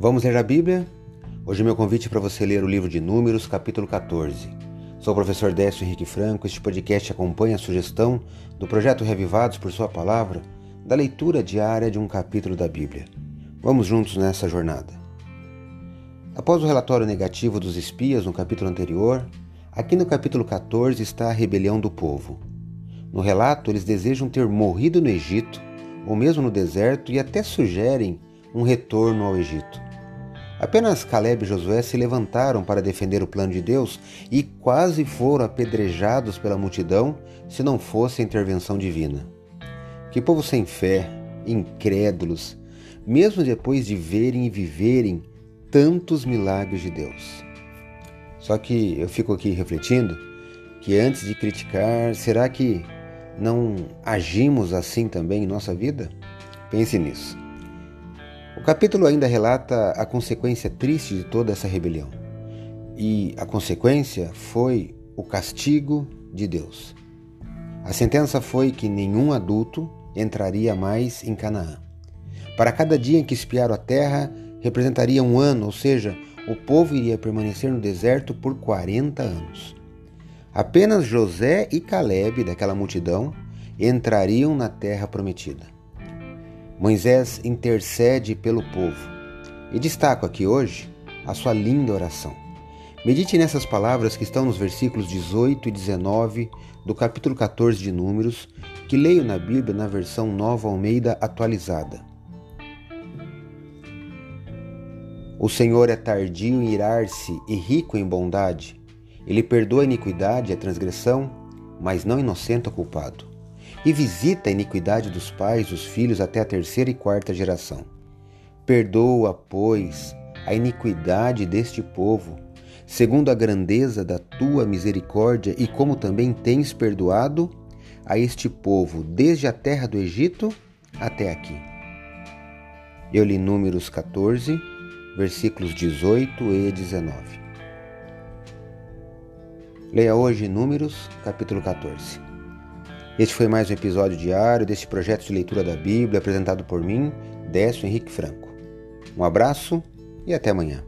Vamos ler a Bíblia? Hoje meu convite é para você ler o livro de Números, capítulo 14. Sou o professor Décio Henrique Franco. Este podcast acompanha a sugestão do projeto Revivados por Sua Palavra da leitura diária de um capítulo da Bíblia. Vamos juntos nessa jornada. Após o relatório negativo dos espias no capítulo anterior, aqui no capítulo 14 está a rebelião do povo. No relato, eles desejam ter morrido no Egito, ou mesmo no deserto, e até sugerem um retorno ao Egito. Apenas Caleb e Josué se levantaram para defender o plano de Deus e quase foram apedrejados pela multidão se não fosse a intervenção divina. Que povo sem fé, incrédulos, mesmo depois de verem e viverem tantos milagres de Deus. Só que eu fico aqui refletindo que antes de criticar, será que não agimos assim também em nossa vida? Pense nisso. O capítulo ainda relata a consequência triste de toda essa rebelião. E a consequência foi o castigo de Deus. A sentença foi que nenhum adulto entraria mais em Canaã. Para cada dia em que espiaram a terra, representaria um ano, ou seja, o povo iria permanecer no deserto por 40 anos. Apenas José e Caleb, daquela multidão, entrariam na terra prometida. Moisés intercede pelo povo. E destaco aqui hoje a sua linda oração. Medite nessas palavras que estão nos versículos 18 e 19 do capítulo 14 de Números, que leio na Bíblia na versão Nova Almeida atualizada. O Senhor é tardio em irar-se e rico em bondade. Ele perdoa a iniquidade e a transgressão, mas não inocenta o culpado e visita a iniquidade dos pais dos filhos até a terceira e quarta geração. Perdoa, pois, a iniquidade deste povo, segundo a grandeza da tua misericórdia, e como também tens perdoado a este povo desde a terra do Egito até aqui. Eu li Números 14, versículos 18 e 19. Leia hoje Números, capítulo 14. Este foi mais um episódio diário deste projeto de leitura da Bíblia apresentado por mim, Décio Henrique Franco. Um abraço e até amanhã.